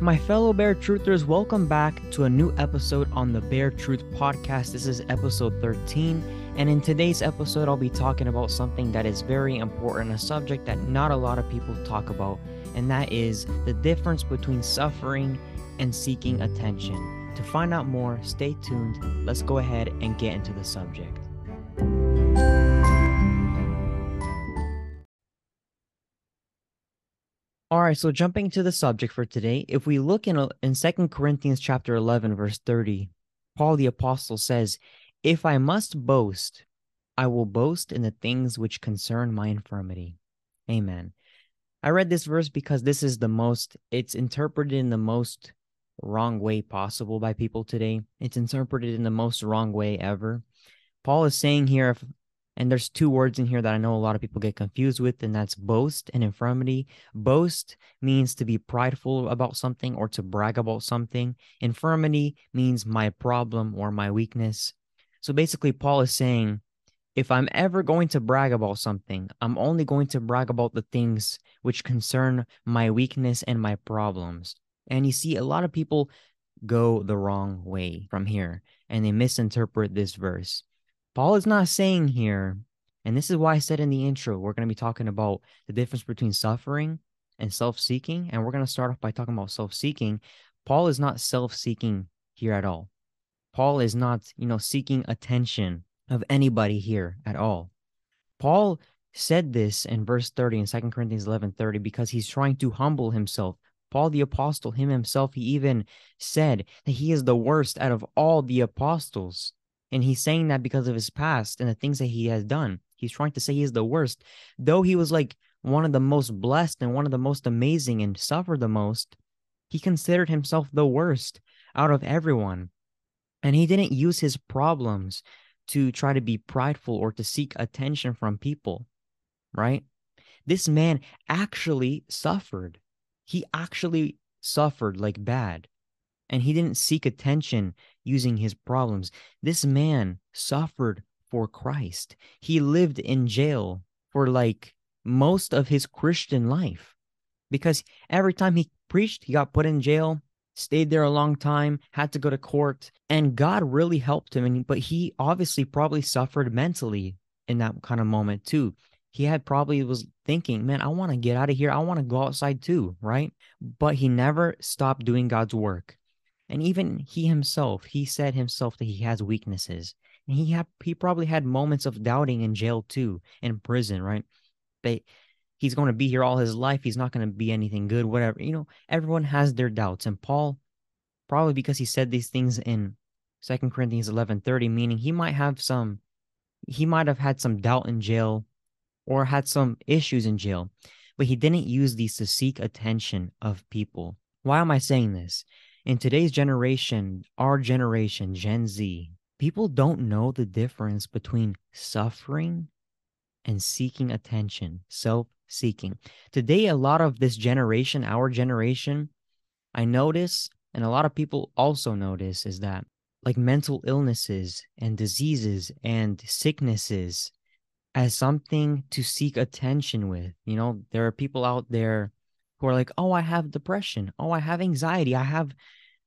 My fellow Bare Truthers, welcome back to a new episode on the Bare Truth Podcast. This is episode 13, and in today's episode, I'll be talking about something that is very important, a subject that not a lot of people talk about, and that is the difference between suffering and seeking attention. To find out more, stay tuned. Let's go ahead and get into the subject. All right, so jumping to the subject for today, if we look in uh, in Second Corinthians chapter 11 verse 30, Paul the apostle says, "If I must boast, I will boast in the things which concern my infirmity." Amen. I read this verse because this is the most it's interpreted in the most wrong way possible by people today. It's interpreted in the most wrong way ever. Paul is saying here if and there's two words in here that I know a lot of people get confused with, and that's boast and infirmity. Boast means to be prideful about something or to brag about something. Infirmity means my problem or my weakness. So basically, Paul is saying, if I'm ever going to brag about something, I'm only going to brag about the things which concern my weakness and my problems. And you see, a lot of people go the wrong way from here and they misinterpret this verse. Paul is not saying here, and this is why I said in the intro, we're going to be talking about the difference between suffering and self seeking. And we're going to start off by talking about self seeking. Paul is not self seeking here at all. Paul is not, you know, seeking attention of anybody here at all. Paul said this in verse 30 in 2 Corinthians 11 30 because he's trying to humble himself. Paul the apostle, him himself, he even said that he is the worst out of all the apostles. And he's saying that because of his past and the things that he has done. He's trying to say he's the worst. Though he was like one of the most blessed and one of the most amazing and suffered the most, he considered himself the worst out of everyone. And he didn't use his problems to try to be prideful or to seek attention from people, right? This man actually suffered. He actually suffered like bad and he didn't seek attention using his problems. This man suffered for Christ. He lived in jail for like most of his Christian life because every time he preached, he got put in jail, stayed there a long time, had to go to court, and God really helped him. And but he obviously probably suffered mentally in that kind of moment too. He had probably was thinking, man, I want to get out of here. I want to go outside too, right? But he never stopped doing God's work. And even he himself, he said himself that he has weaknesses. And he had he probably had moments of doubting in jail too, in prison, right? They he's going to be here all his life. He's not going to be anything good, whatever. You know, everyone has their doubts. And Paul, probably because he said these things in Second Corinthians 11 30, meaning he might have some, he might have had some doubt in jail or had some issues in jail, but he didn't use these to seek attention of people. Why am I saying this? In today's generation, our generation, Gen Z, people don't know the difference between suffering and seeking attention, self seeking. Today, a lot of this generation, our generation, I notice, and a lot of people also notice, is that like mental illnesses and diseases and sicknesses as something to seek attention with. You know, there are people out there who are like, oh, I have depression. Oh, I have anxiety. I have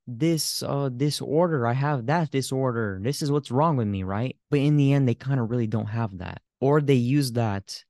this uh disorder. I have that disorder. This is what's wrong with me, right? But in the end, they kind of really don't have that. Or they use that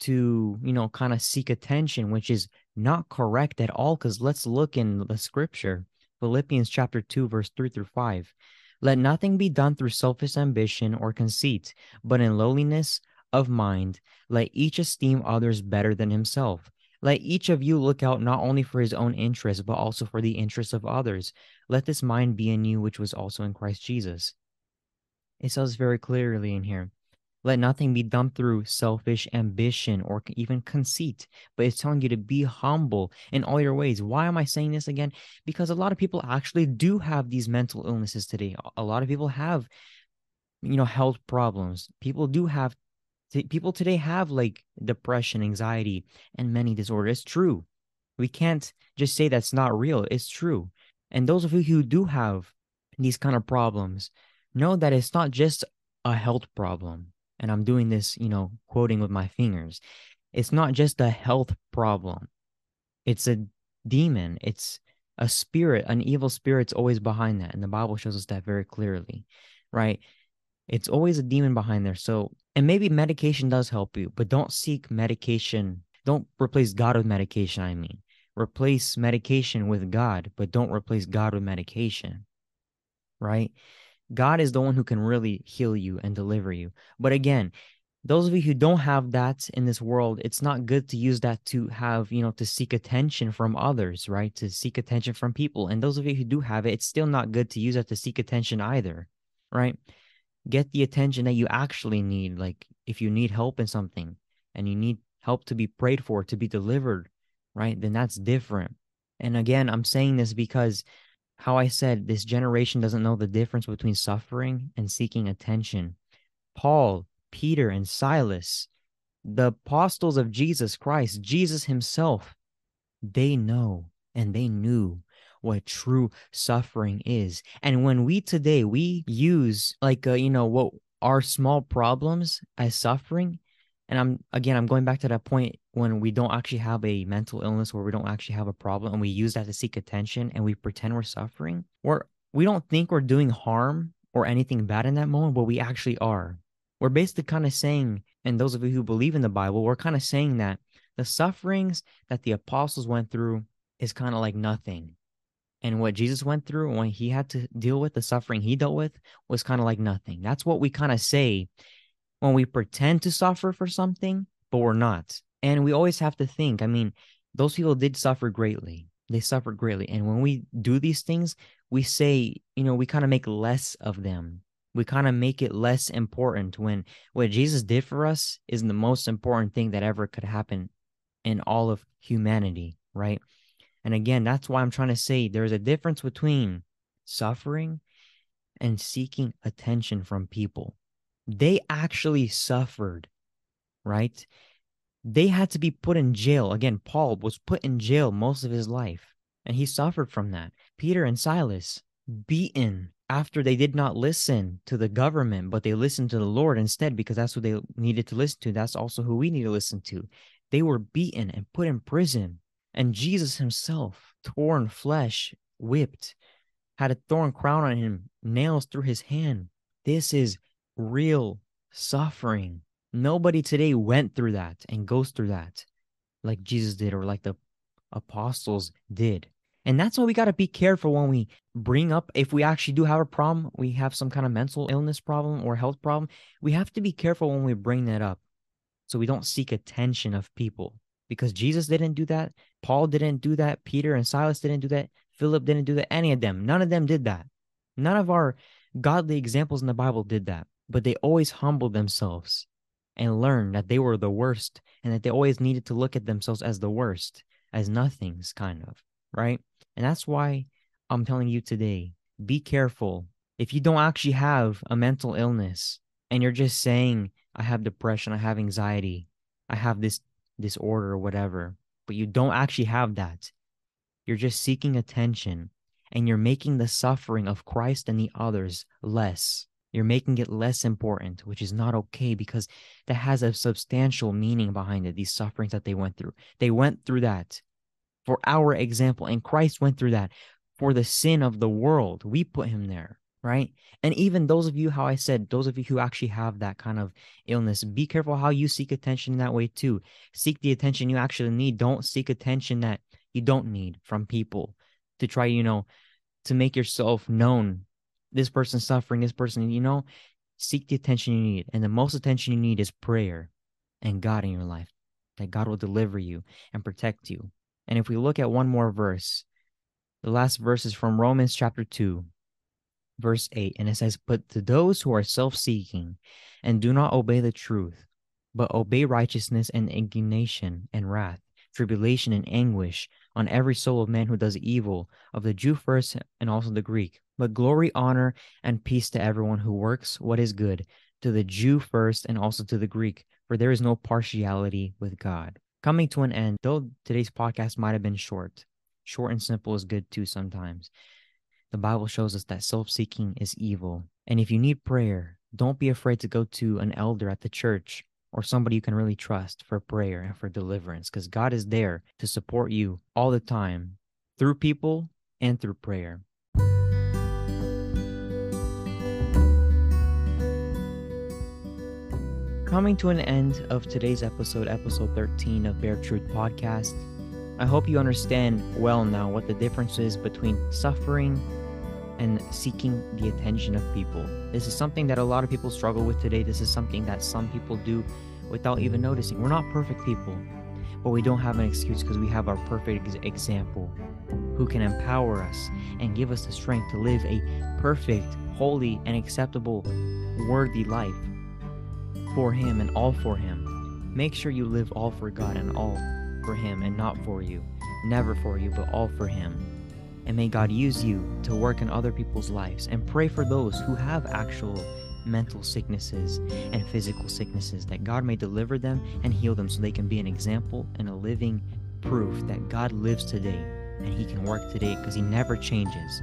to, you know, kind of seek attention, which is not correct at all. Because let's look in the scripture, Philippians chapter 2, verse 3 through 5. Let nothing be done through selfish ambition or conceit, but in lowliness of mind, let each esteem others better than himself. Let each of you look out not only for his own interest, but also for the interests of others. Let this mind be in you, which was also in Christ Jesus. It says very clearly in here let nothing be done through selfish ambition or even conceit, but it's telling you to be humble in all your ways. Why am I saying this again? Because a lot of people actually do have these mental illnesses today. A lot of people have, you know, health problems. People do have people today have like depression, anxiety, and many disorders. It's true. We can't just say that's not real. It's true. And those of you who do have these kind of problems, know that it's not just a health problem. And I'm doing this, you know, quoting with my fingers. It's not just a health problem. It's a demon. It's a spirit, an evil spirit's always behind that. And the Bible shows us that very clearly, right? It's always a demon behind there. So, and maybe medication does help you, but don't seek medication. Don't replace God with medication, I mean. Replace medication with God, but don't replace God with medication, right? God is the one who can really heal you and deliver you. But again, those of you who don't have that in this world, it's not good to use that to have, you know, to seek attention from others, right? To seek attention from people. And those of you who do have it, it's still not good to use that to seek attention either, right? Get the attention that you actually need. Like if you need help in something and you need help to be prayed for, to be delivered, right? Then that's different. And again, I'm saying this because how I said this generation doesn't know the difference between suffering and seeking attention. Paul Peter and Silas, the apostles of Jesus Christ, Jesus himself, they know and they knew what true suffering is. And when we today we use like uh, you know what our small problems as suffering, and I'm again I'm going back to that point when we don't actually have a mental illness or we don't actually have a problem and we use that to seek attention and we pretend we're suffering, or we don't think we're doing harm or anything bad in that moment, but we actually are we're basically kind of saying, and those of you who believe in the Bible, we're kind of saying that the sufferings that the apostles went through is kind of like nothing. And what Jesus went through and when he had to deal with the suffering he dealt with was kind of like nothing. That's what we kind of say when we pretend to suffer for something, but we're not. And we always have to think, I mean, those people did suffer greatly. They suffered greatly. And when we do these things, we say, you know, we kind of make less of them we kind of make it less important when what Jesus did for us is the most important thing that ever could happen in all of humanity, right? And again, that's why I'm trying to say there's a difference between suffering and seeking attention from people. They actually suffered, right? They had to be put in jail. Again, Paul was put in jail most of his life, and he suffered from that. Peter and Silas, beaten, after they did not listen to the government, but they listened to the Lord instead, because that's who they needed to listen to. That's also who we need to listen to. They were beaten and put in prison. And Jesus himself, torn flesh, whipped, had a thorn crown on him, nails through his hand. This is real suffering. Nobody today went through that and goes through that like Jesus did or like the apostles did. And that's why we got to be careful when we bring up, if we actually do have a problem, we have some kind of mental illness problem or health problem, we have to be careful when we bring that up so we don't seek attention of people because Jesus didn't do that. Paul didn't do that. Peter and Silas didn't do that. Philip didn't do that. Any of them. None of them did that. None of our godly examples in the Bible did that. But they always humbled themselves and learned that they were the worst and that they always needed to look at themselves as the worst, as nothings, kind of, right? And that's why I'm telling you today be careful. If you don't actually have a mental illness and you're just saying, I have depression, I have anxiety, I have this disorder or whatever, but you don't actually have that, you're just seeking attention and you're making the suffering of Christ and the others less. You're making it less important, which is not okay because that has a substantial meaning behind it, these sufferings that they went through. They went through that for our example. And Christ went through that for the sin of the world. We put him there, right? And even those of you, how I said, those of you who actually have that kind of illness, be careful how you seek attention in that way too. Seek the attention you actually need. Don't seek attention that you don't need from people to try, you know, to make yourself known. This person's suffering, this person, you know, seek the attention you need. And the most attention you need is prayer and God in your life, that God will deliver you and protect you. And if we look at one more verse, the last verse is from Romans chapter 2, verse 8. And it says, But to those who are self seeking and do not obey the truth, but obey righteousness and indignation and wrath, tribulation and anguish on every soul of man who does evil, of the Jew first and also the Greek. But glory, honor, and peace to everyone who works what is good, to the Jew first and also to the Greek, for there is no partiality with God coming to an end, though today's podcast might have been short, short and simple is good too sometimes. The Bible shows us that self seeking is evil. And if you need prayer, don't be afraid to go to an elder at the church or somebody you can really trust for prayer and for deliverance because God is there to support you all the time through people and through prayer. Coming to an end of today's episode, episode 13 of Bare Truth Podcast. I hope you understand well now what the difference is between suffering and seeking the attention of people. This is something that a lot of people struggle with today. This is something that some people do without even noticing. We're not perfect people, but we don't have an excuse because we have our perfect example who can empower us and give us the strength to live a perfect, holy, and acceptable, worthy life for Him and all for Him. Make sure you live all for God and all for Him and not for you. Never for you, but all for Him. And may God use you to work in other people's lives and pray for those who have actual mental sicknesses and physical sicknesses, that God may deliver them and heal them so they can be an example and a living proof that God lives today and He can work today because He never changes.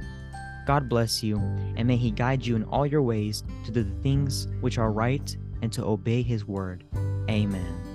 God bless you, and may He guide you in all your ways to do the things which are right and to obey His word. Amen.